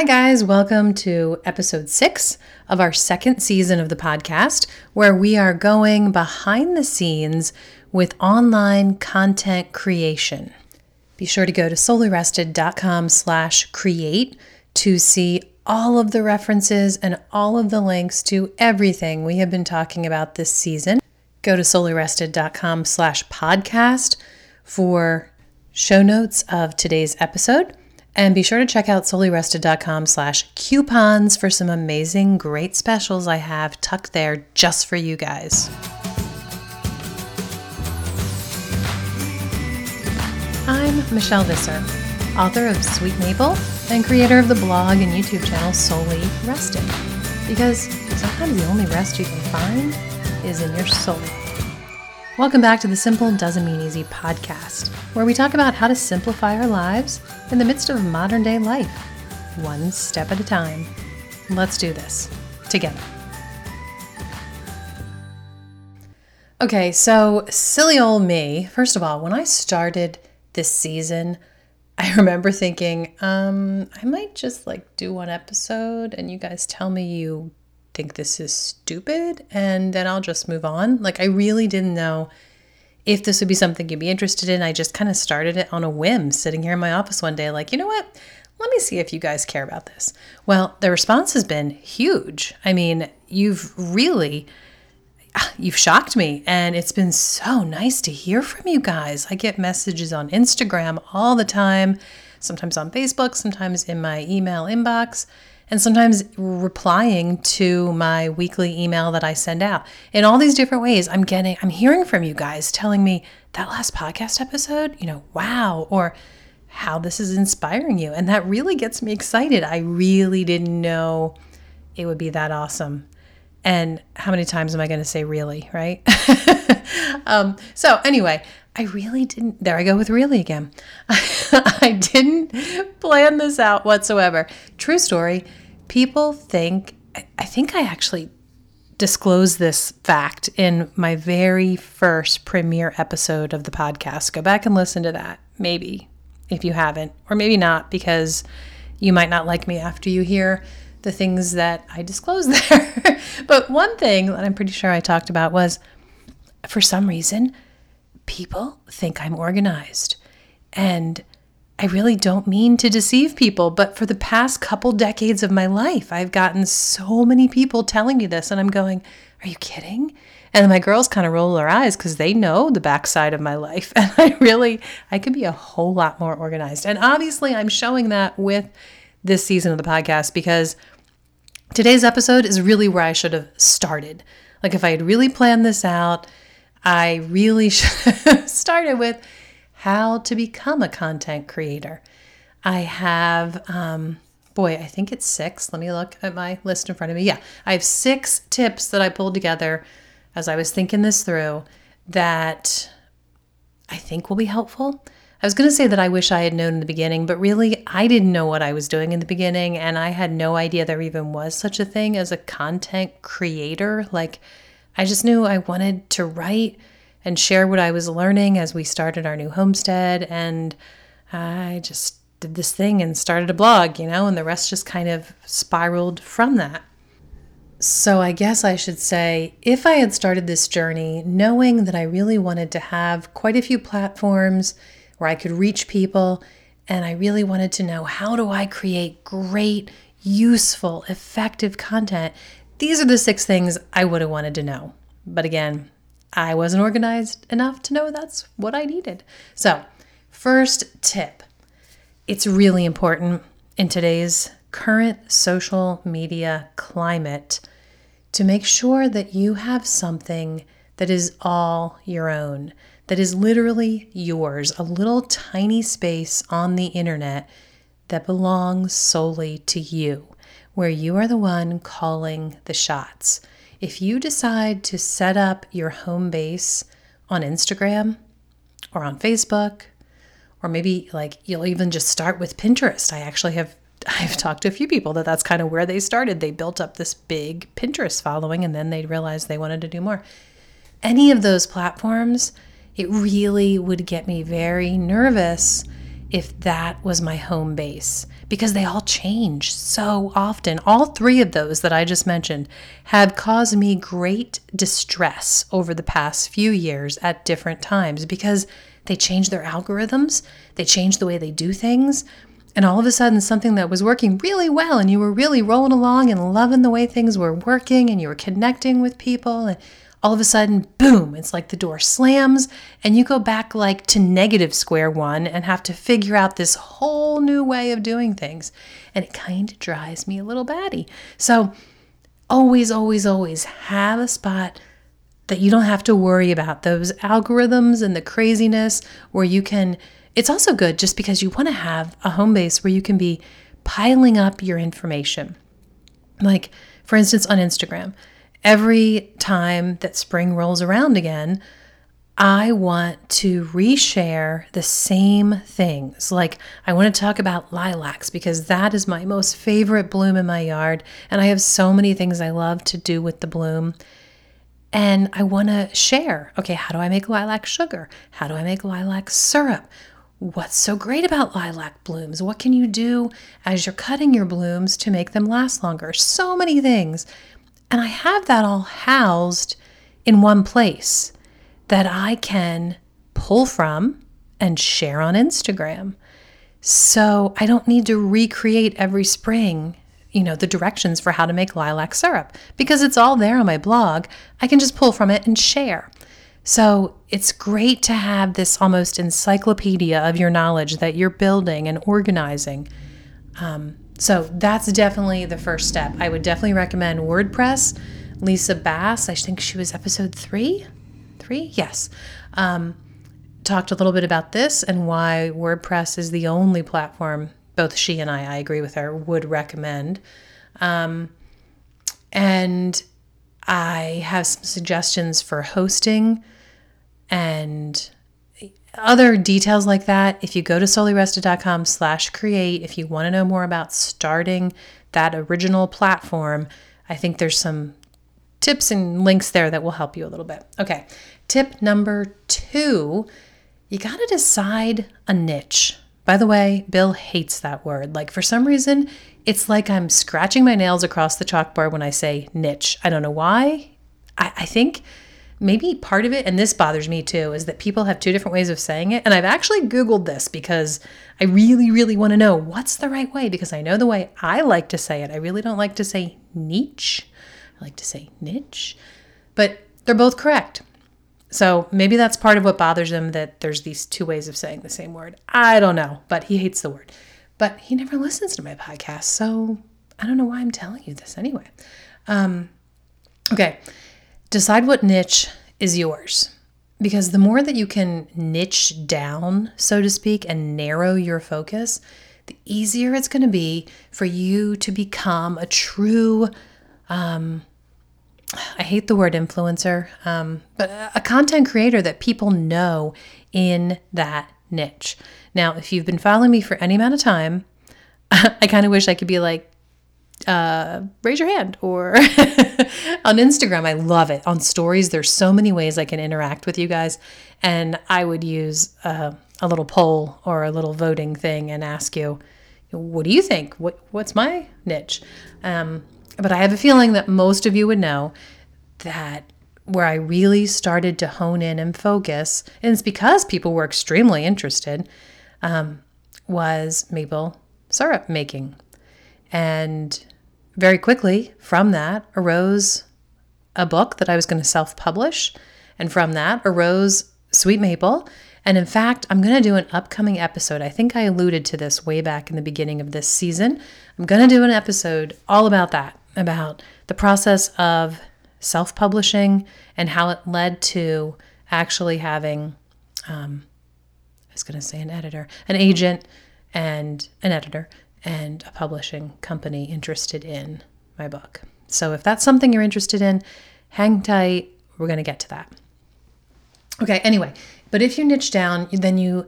Hi, guys. Welcome to episode six of our second season of the podcast, where we are going behind the scenes with online content creation. Be sure to go to soulyrested.com slash create to see all of the references and all of the links to everything we have been talking about this season. Go to soulyrested.com slash podcast for show notes of today's episode and be sure to check out soulyrested.com slash coupons for some amazing, great specials I have tucked there just for you guys. I'm Michelle Visser, author of Sweet Maple and creator of the blog and YouTube channel Souly Rested. Because sometimes the only rest you can find is in your soul. Welcome back to the Simple Doesn't Mean Easy podcast, where we talk about how to simplify our lives in the midst of modern day life, one step at a time. Let's do this together. Okay, so silly old me. First of all, when I started this season, I remember thinking, um, I might just like do one episode and you guys tell me you think this is stupid and then I'll just move on. Like, I really didn't know if this would be something you'd be interested in. I just kind of started it on a whim, sitting here in my office one day, like, you know what? Let me see if you guys care about this. Well, the response has been huge. I mean, you've really you've shocked me and it's been so nice to hear from you guys. I get messages on Instagram all the time, sometimes on Facebook, sometimes in my email inbox and sometimes replying to my weekly email that I send out. In all these different ways, I'm getting, I'm hearing from you guys telling me that last podcast episode, you know, wow, or how this is inspiring you. And that really gets me excited. I really didn't know it would be that awesome. And how many times am I going to say really, right? um, so, anyway, I really didn't, there I go with really again. I didn't plan this out whatsoever. True story people think, I think I actually disclosed this fact in my very first premiere episode of the podcast. Go back and listen to that, maybe, if you haven't, or maybe not, because you might not like me after you hear the things that I disclose there. but one thing that I'm pretty sure I talked about was for some reason, people think I'm organized. And I really don't mean to deceive people, but for the past couple decades of my life, I've gotten so many people telling me this, and I'm going, Are you kidding? And my girls kind of roll their eyes because they know the backside of my life. And I really, I could be a whole lot more organized. And obviously, I'm showing that with this season of the podcast because today's episode is really where I should have started. Like, if I had really planned this out, I really should have started with how to become a content creator. I have, um, boy, I think it's six. Let me look at my list in front of me. Yeah, I have six tips that I pulled together as I was thinking this through that I think will be helpful. I was going to say that I wish I had known in the beginning, but really, I didn't know what I was doing in the beginning, and I had no idea there even was such a thing as a content creator. Like, I just knew I wanted to write and share what I was learning as we started our new homestead. And I just did this thing and started a blog, you know, and the rest just kind of spiraled from that. So I guess I should say if I had started this journey knowing that I really wanted to have quite a few platforms where I could reach people, and I really wanted to know how do I create great, useful, effective content, these are the six things I would have wanted to know. But again, I wasn't organized enough to know that's what I needed. So, first tip it's really important in today's current social media climate to make sure that you have something that is all your own, that is literally yours, a little tiny space on the internet that belongs solely to you, where you are the one calling the shots if you decide to set up your home base on Instagram or on Facebook, or maybe like you'll even just start with Pinterest. I actually have I've talked to a few people that that's kind of where they started. They built up this big Pinterest following and then they realized they wanted to do more. Any of those platforms, it really would get me very nervous if that was my home base because they all change so often. All three of those that I just mentioned have caused me great distress over the past few years at different times because they change their algorithms, they change the way they do things. And all of a sudden, something that was working really well, and you were really rolling along and loving the way things were working, and you were connecting with people, and all of a sudden, boom, it's like the door slams and you go back like to negative square one and have to figure out this whole new way of doing things. And it kind of drives me a little batty. So, always, always, always have a spot that you don't have to worry about those algorithms and the craziness where you can. It's also good just because you want to have a home base where you can be piling up your information. Like, for instance, on Instagram every time that spring rolls around again, I want to reshare the same things. Like, I want to talk about lilacs because that is my most favorite bloom in my yard. And I have so many things I love to do with the bloom. And I want to share okay, how do I make lilac sugar? How do I make lilac syrup? What's so great about lilac blooms? What can you do as you're cutting your blooms to make them last longer? So many things. And I have that all housed in one place that I can pull from and share on Instagram. So I don't need to recreate every spring, you know, the directions for how to make lilac syrup because it's all there on my blog. I can just pull from it and share. So it's great to have this almost encyclopedia of your knowledge that you're building and organizing. Um, so that's definitely the first step. I would definitely recommend WordPress. Lisa Bass, I think she was episode three, three, yes. Um, talked a little bit about this and why WordPress is the only platform both she and I, I agree with her, would recommend. Um, and I have some suggestions for hosting and other details like that, if you go to soulyrested.com slash create, if you want to know more about starting that original platform, I think there's some tips and links there that will help you a little bit. Okay, tip number two, you got to decide a niche. By the way, Bill hates that word. Like for some reason, it's like I'm scratching my nails across the chalkboard when I say niche. I don't know why. I, I think maybe part of it, and this bothers me too, is that people have two different ways of saying it. And I've actually Googled this because I really, really want to know what's the right way because I know the way I like to say it. I really don't like to say niche, I like to say niche, but they're both correct. So maybe that's part of what bothers him that there's these two ways of saying the same word. I don't know, but he hates the word. But he never listens to my podcast, so I don't know why I'm telling you this anyway. Um, okay, Decide what niche is yours. Because the more that you can niche down, so to speak, and narrow your focus, the easier it's going to be for you to become a true, um, I hate the word influencer, um, but a content creator that people know in that niche. Now, if you've been following me for any amount of time, I kind of wish I could be like, uh, raise your hand or on Instagram. I love it. On stories, there's so many ways I can interact with you guys. And I would use uh, a little poll or a little voting thing and ask you, what do you think? What, what's my niche? Um, but I have a feeling that most of you would know that where I really started to hone in and focus, and it's because people were extremely interested, um, was maple syrup making. And very quickly from that arose a book that I was going to self publish. And from that arose Sweet Maple. And in fact, I'm going to do an upcoming episode. I think I alluded to this way back in the beginning of this season. I'm going to do an episode all about that, about the process of self publishing and how it led to actually having, um, I was going to say an editor, an agent, and an editor, and a publishing company interested in my book. So if that's something you're interested in, hang tight. We're going to get to that. Okay, anyway, but if you niche down, then you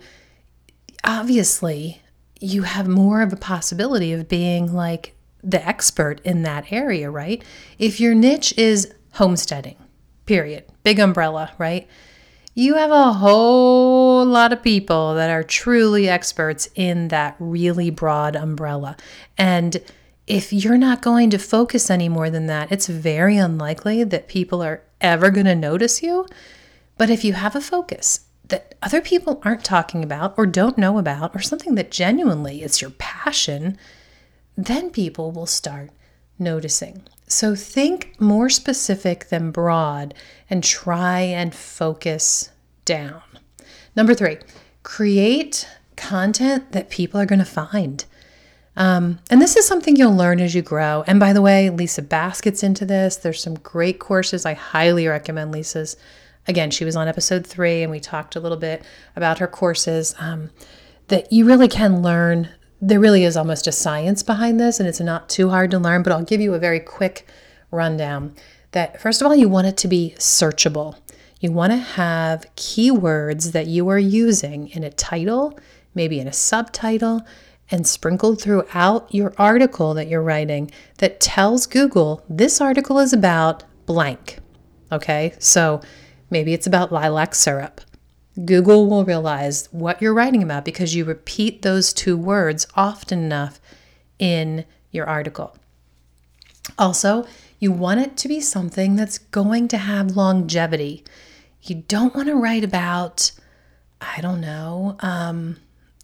obviously you have more of a possibility of being like the expert in that area, right? If your niche is homesteading, period, big umbrella, right? You have a whole lot of people that are truly experts in that really broad umbrella. And if you're not going to focus any more than that, it's very unlikely that people are ever going to notice you. But if you have a focus that other people aren't talking about or don't know about, or something that genuinely is your passion, then people will start noticing. So think more specific than broad and try and focus down. Number three, create content that people are going to find. Um, and this is something you'll learn as you grow. And by the way, Lisa Bass gets into this. There's some great courses. I highly recommend Lisa's. Again, she was on episode three, and we talked a little bit about her courses um, that you really can learn. There really is almost a science behind this, and it's not too hard to learn, but I'll give you a very quick rundown. That first of all, you want it to be searchable. You want to have keywords that you are using in a title, maybe in a subtitle, and sprinkled throughout your article that you're writing that tells Google this article is about blank. Okay, so maybe it's about lilac syrup. Google will realize what you're writing about because you repeat those two words often enough in your article. Also, you want it to be something that's going to have longevity. You don't want to write about, I don't know, um,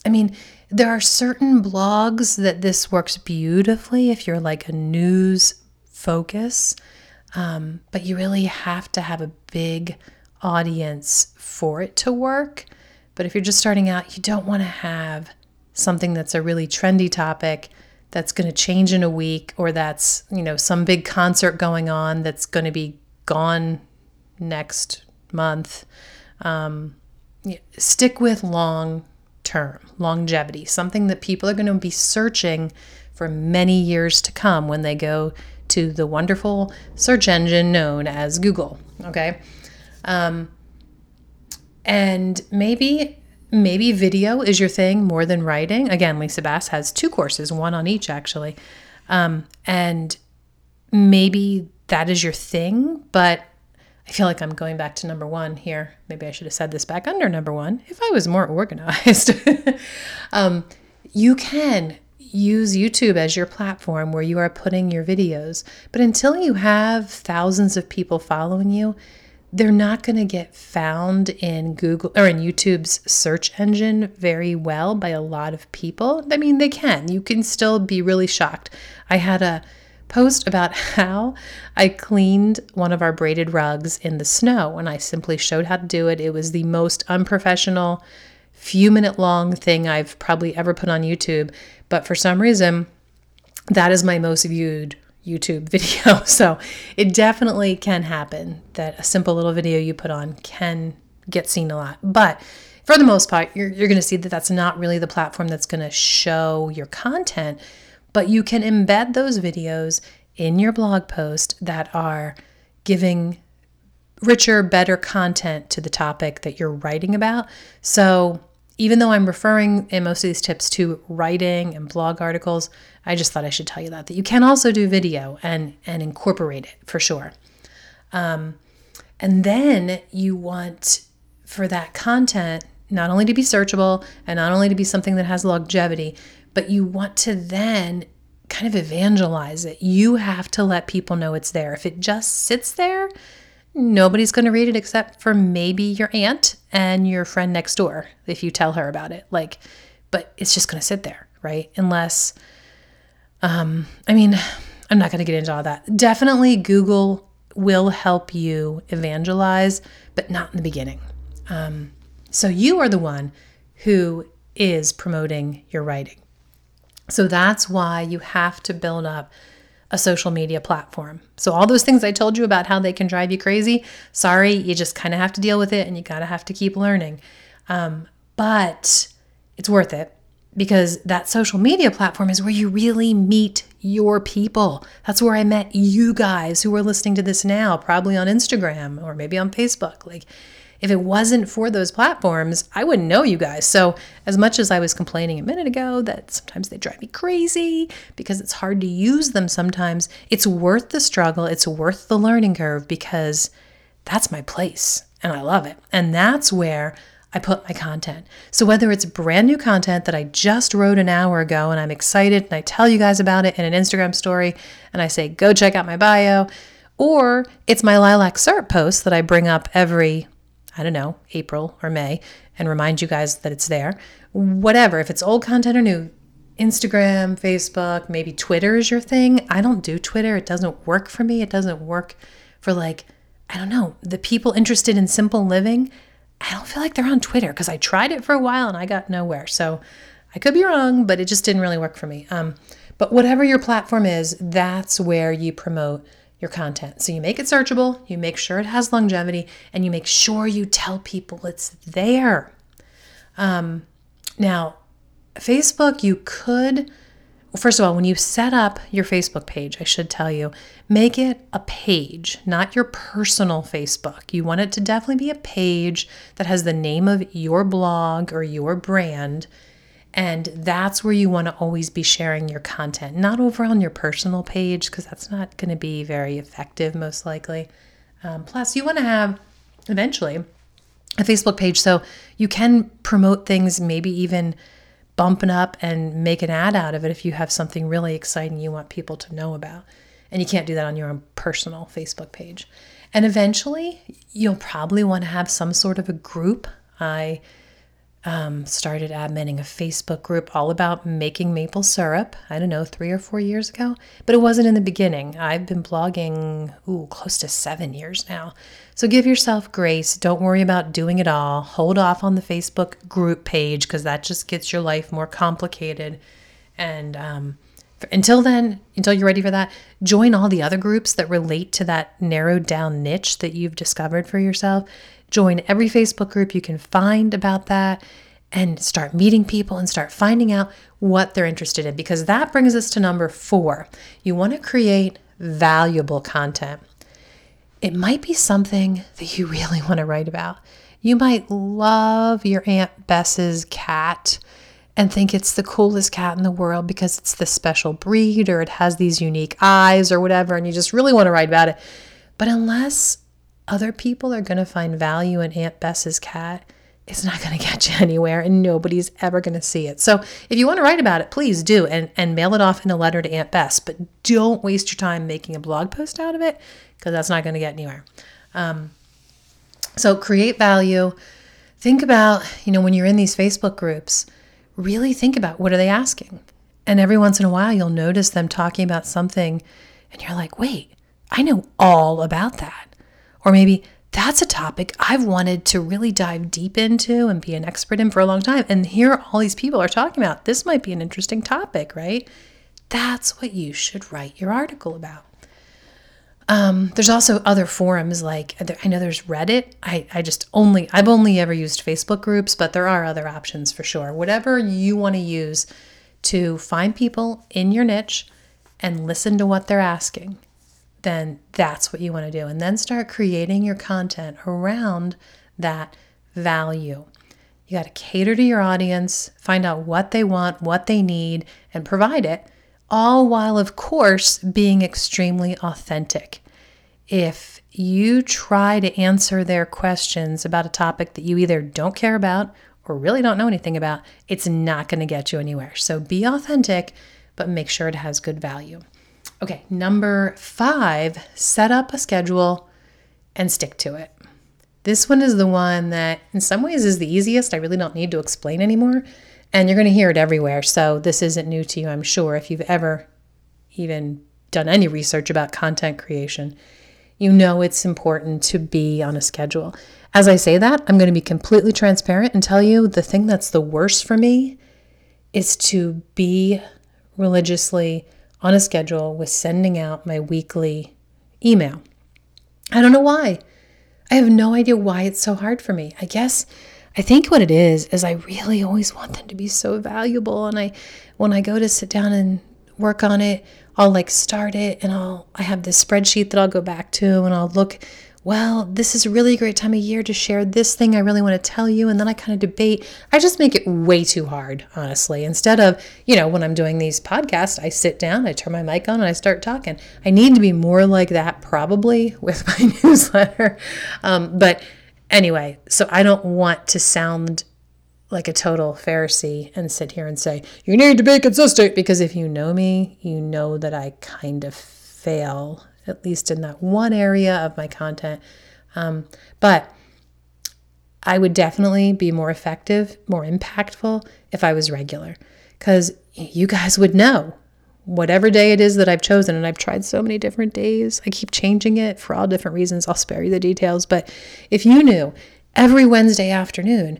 I mean, there are certain blogs that this works beautifully if you're like a news focus, um, but you really have to have a big audience for it to work. But if you're just starting out, you don't want to have something that's a really trendy topic that's going to change in a week or that's, you know, some big concert going on that's going to be gone next month. Um, stick with long term, longevity, something that people are going to be searching for many years to come when they go to the wonderful search engine known as Google. Okay. Um, and maybe maybe video is your thing more than writing. Again, Lisa Bass has two courses, one on each actually. Um, and maybe that is your thing, but I feel like I'm going back to number one here. Maybe I should have said this back under number one if I was more organized. um, you can use YouTube as your platform where you are putting your videos, but until you have thousands of people following you, they're not going to get found in Google or in YouTube's search engine very well by a lot of people. I mean, they can. You can still be really shocked. I had a post about how I cleaned one of our braided rugs in the snow and I simply showed how to do it. It was the most unprofessional, few minute long thing I've probably ever put on YouTube, but for some reason, that is my most viewed YouTube video. So it definitely can happen that a simple little video you put on can get seen a lot. But for the most part, you're, you're going to see that that's not really the platform that's going to show your content but you can embed those videos in your blog post that are giving richer, better content to the topic that you're writing about. So, even though I'm referring in most of these tips to writing and blog articles, I just thought I should tell you that that you can also do video and and incorporate it for sure. Um, and then you want for that content not only to be searchable and not only to be something that has longevity, but you want to then kind of evangelize it. You have to let people know it's there. If it just sits there, nobody's going to read it except for maybe your aunt and your friend next door if you tell her about it. Like, but it's just going to sit there, right? Unless, um, I mean, I'm not going to get into all that. Definitely Google will help you evangelize, but not in the beginning. Um, so you are the one who is promoting your writing. So that's why you have to build up a social media platform. So, all those things I told you about how they can drive you crazy, sorry, you just kind of have to deal with it and you got to have to keep learning. Um, but it's worth it because that social media platform is where you really meet your people. That's where I met you guys who are listening to this now, probably on Instagram or maybe on Facebook. Like, if it wasn't for those platforms, I wouldn't know you guys. So, as much as I was complaining a minute ago that sometimes they drive me crazy because it's hard to use them sometimes, it's worth the struggle, it's worth the learning curve because that's my place. and I love it. And that's where I put my content. So whether it's brand new content that I just wrote an hour ago and I'm excited and I tell you guys about it in an Instagram story and I say, go check out my bio, or it's my lilac syrup post that I bring up every, I don't know, April or May and remind you guys that it's there. Whatever, if it's old content or new, Instagram, Facebook, maybe Twitter is your thing. I don't do Twitter. It doesn't work for me. It doesn't work for like, I don't know, the people interested in simple living. I don't feel like they're on Twitter because I tried it for a while and I got nowhere. So I could be wrong, but it just didn't really work for me. Um, but whatever your platform is, that's where you promote your content. So you make it searchable, you make sure it has longevity, and you make sure you tell people it's there. Um, now, Facebook, you could first of all, when you set up your Facebook page, I should tell you, make it a page, not your personal Facebook. You want it to definitely be a page that has the name of your blog or your brand. And that's where you want to always be sharing your content, not over on your personal page, because that's not going to be very effective, most likely. Um, plus, you want to have eventually a Facebook page so you can promote things, maybe even bump it up and make an ad out of it if you have something really exciting you want people to know about. And you can't do that on your own personal Facebook page. And eventually, you'll probably want to have some sort of a group. I um, started adminning a Facebook group all about making maple syrup. I don't know, three or four years ago, but it wasn't in the beginning. I've been blogging, ooh, close to seven years now. So give yourself grace. Don't worry about doing it all. Hold off on the Facebook group page because that just gets your life more complicated. And um, until then, until you're ready for that, join all the other groups that relate to that narrowed down niche that you've discovered for yourself. Join every Facebook group you can find about that and start meeting people and start finding out what they're interested in because that brings us to number four. You want to create valuable content. It might be something that you really want to write about. You might love your Aunt Bess's cat and think it's the coolest cat in the world because it's the special breed or it has these unique eyes or whatever, and you just really want to write about it. But unless other people are going to find value in Aunt Bess's cat, it's not going to get you anywhere and nobody's ever going to see it. So if you want to write about it, please do and, and mail it off in a letter to Aunt Bess, but don't waste your time making a blog post out of it because that's not going to get anywhere. Um, so create value. Think about, you know, when you're in these Facebook groups, really think about what are they asking? And every once in a while, you'll notice them talking about something and you're like, wait, I know all about that. Or maybe that's a topic I've wanted to really dive deep into and be an expert in for a long time. And here all these people are talking about this might be an interesting topic, right? That's what you should write your article about. Um, there's also other forums like I know there's Reddit. I, I just only I've only ever used Facebook groups, but there are other options for sure. Whatever you want to use to find people in your niche and listen to what they're asking then that's what you want to do. And then start creating your content around that value. You got to cater to your audience, find out what they want, what they need, and provide it, all while, of course, being extremely authentic. If you try to answer their questions about a topic that you either don't care about or really don't know anything about, it's not going to get you anywhere. So be authentic, but make sure it has good value. Okay, number five, set up a schedule and stick to it. This one is the one that, in some ways, is the easiest. I really don't need to explain anymore. And you're going to hear it everywhere. So, this isn't new to you, I'm sure. If you've ever even done any research about content creation, you know it's important to be on a schedule. As I say that, I'm going to be completely transparent and tell you the thing that's the worst for me is to be religiously on a schedule with sending out my weekly email. I don't know why. I have no idea why it's so hard for me. I guess I think what it is is I really always want them to be so valuable and I when I go to sit down and work on it, I'll like start it and I'll I have this spreadsheet that I'll go back to and I'll look well, this is really a really great time of year to share this thing I really want to tell you. And then I kind of debate. I just make it way too hard, honestly. Instead of, you know, when I'm doing these podcasts, I sit down, I turn my mic on, and I start talking. I need to be more like that probably with my newsletter. Um, but Anyway, so I don't want to sound like a total Pharisee and sit here and say, you need to be consistent, because if you know me, you know that I kind of fail, at least in that one area of my content. Um, but I would definitely be more effective, more impactful if I was regular, because you guys would know whatever day it is that I've chosen. And I've tried so many different days. I keep changing it for all different reasons. I'll spare you the details. But if you knew every Wednesday afternoon,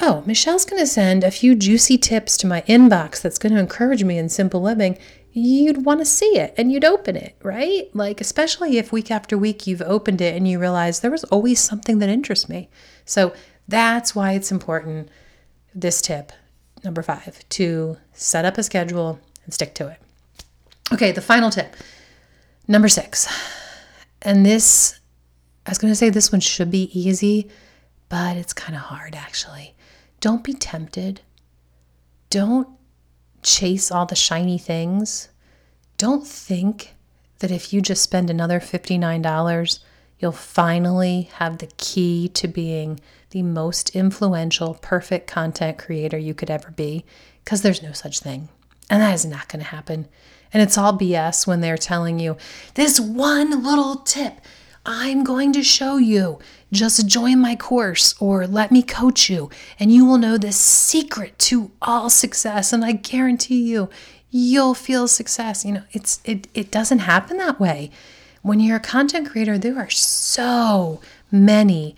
oh, Michelle's going to send a few juicy tips to my inbox that's going to encourage me in simple living, you'd want to see it and you'd open it, right? Like, especially if week after week you've opened it and you realize there was always something that interests me. So that's why it's important, this tip, number five, to set up a schedule and stick to it. Okay, the final tip. Number six. And this, I was going to say this one should be easy, but it's kind of hard actually. Don't be tempted. Don't chase all the shiny things. Don't think that if you just spend another $59, you'll finally have the key to being the most influential, perfect content creator you could ever be, because there's no such thing. And that is not going to happen. And it's all BS when they're telling you this one little tip I'm going to show you. Just join my course or let me coach you, and you will know the secret to all success. And I guarantee you, you'll feel success. You know, it's it it doesn't happen that way. When you're a content creator, there are so many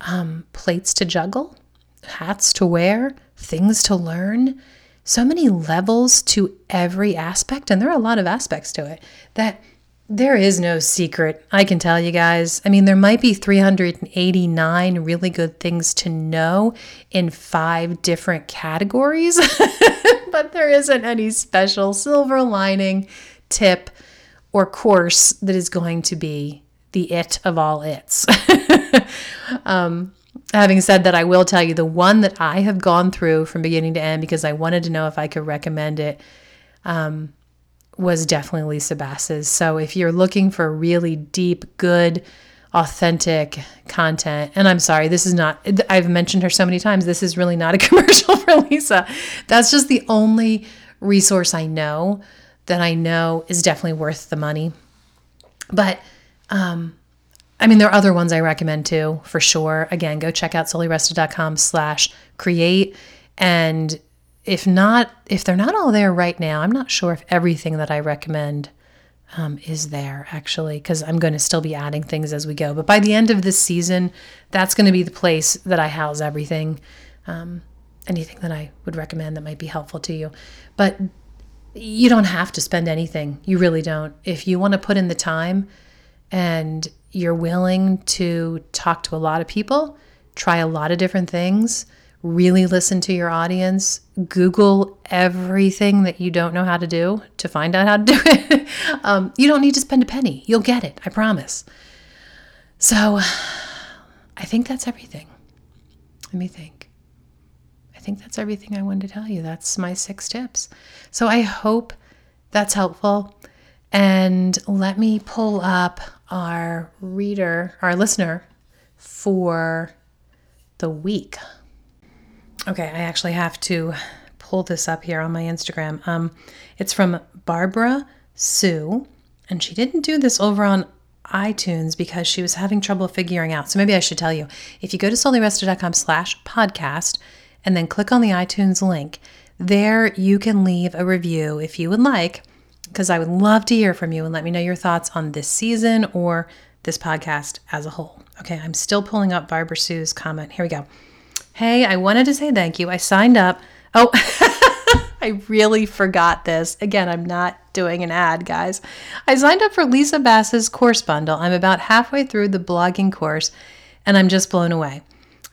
um, plates to juggle, hats to wear, things to learn so many levels to every aspect, and there are a lot of aspects to it that there is no secret. I can tell you guys. I mean, there might be 389 really good things to know in five different categories, but there isn't any special silver lining tip or course that is going to be the it of all its. um, having said that, I will tell you the one that I have gone through from beginning to end because I wanted to know if I could recommend it um, was definitely Lisa Bass's. So if you're looking for really deep, good, authentic content, and I'm sorry, this is not, I've mentioned her so many times, this is really not a commercial for Lisa. That's just the only resource I know that I know is definitely worth the money. But, um, I mean, there are other ones I recommend too, for sure. Again, go check out soulyrested.com slash create. And if not, if they're not all there right now, I'm not sure if everything that I recommend um, is there actually, because I'm going to still be adding things as we go. But by the end of this season, that's going to be the place that I house everything, um, anything that I would recommend that might be helpful to you. But you don't have to spend anything. You really don't. If you want to put in the time and you're willing to talk to a lot of people, try a lot of different things, really listen to your audience, Google everything that you don't know how to do to find out how to do it. um, you don't need to spend a penny. You'll get it, I promise. So I think that's everything. Let me think. I think that's everything I wanted to tell you. That's my six tips. So I hope that's helpful. And let me pull up our reader, our listener for the week. Okay, I actually have to pull this up here on my Instagram. Um, it's from Barbara Sue, and she didn't do this over on iTunes because she was having trouble figuring out. So maybe I should tell you. If you go to soulyrested.com slash podcast and then click on the iTunes link, there you can leave a review if you would like because I would love to hear from you and let me know your thoughts on this season or this podcast as a whole. Okay, I'm still pulling up Barbara Sue's comment. Here we go. Hey, I wanted to say thank you. I signed up. Oh, I really forgot this. Again, I'm not doing an ad, guys. I signed up for Lisa Bass's course bundle. I'm about halfway through the blogging course and I'm just blown away.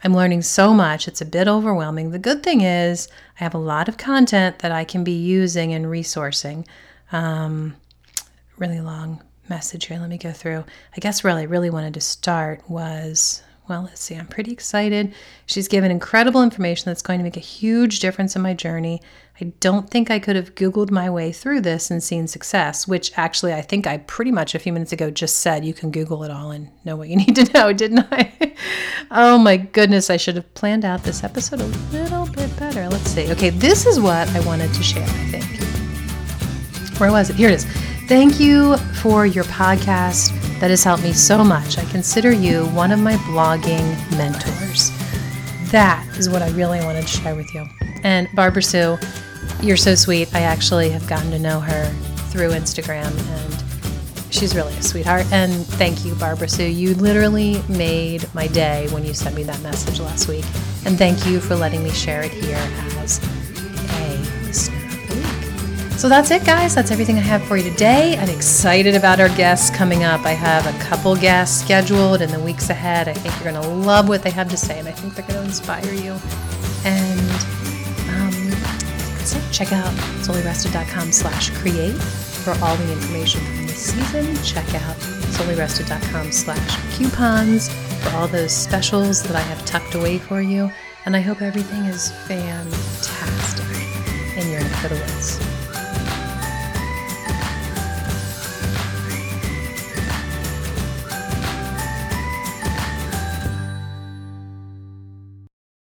I'm learning so much, it's a bit overwhelming. The good thing is, I have a lot of content that I can be using and resourcing. Um, really long message here. Let me go through. I guess where I really wanted to start was Well, let's see. I'm pretty excited. She's given incredible information that's going to make a huge difference in my journey. I don't think I could have Googled my way through this and seen success, which actually I think I pretty much a few minutes ago just said you can Google it all and know what you need to know, didn't I? oh my goodness, I should have planned out this episode a little bit better. Let's see. Okay, this is what I wanted to share, I think. Where was it? Here it is. Thank you for your podcast that has helped me so much. I consider you one of my blogging mentors. That is what I really wanted to share with you. And Barbara Sue, you're so sweet. I actually have gotten to know her through Instagram and she's really a sweetheart. And thank you, Barbara Sue. You literally made my day when you sent me that message last week. And thank you for letting me share it here as So that's it, guys. That's everything I have for you today. I'm excited about our guests coming up. I have a couple guests scheduled in the weeks ahead. I think you're going to love what they have to say, and I think they're going to inspire you. And um, that's it. Check out soulyrested.com slash create for all the information from this season. Check out soulyrested.com slash coupons for all those specials that I have tucked away for you. And I hope everything is fantastic in your neck of the woods.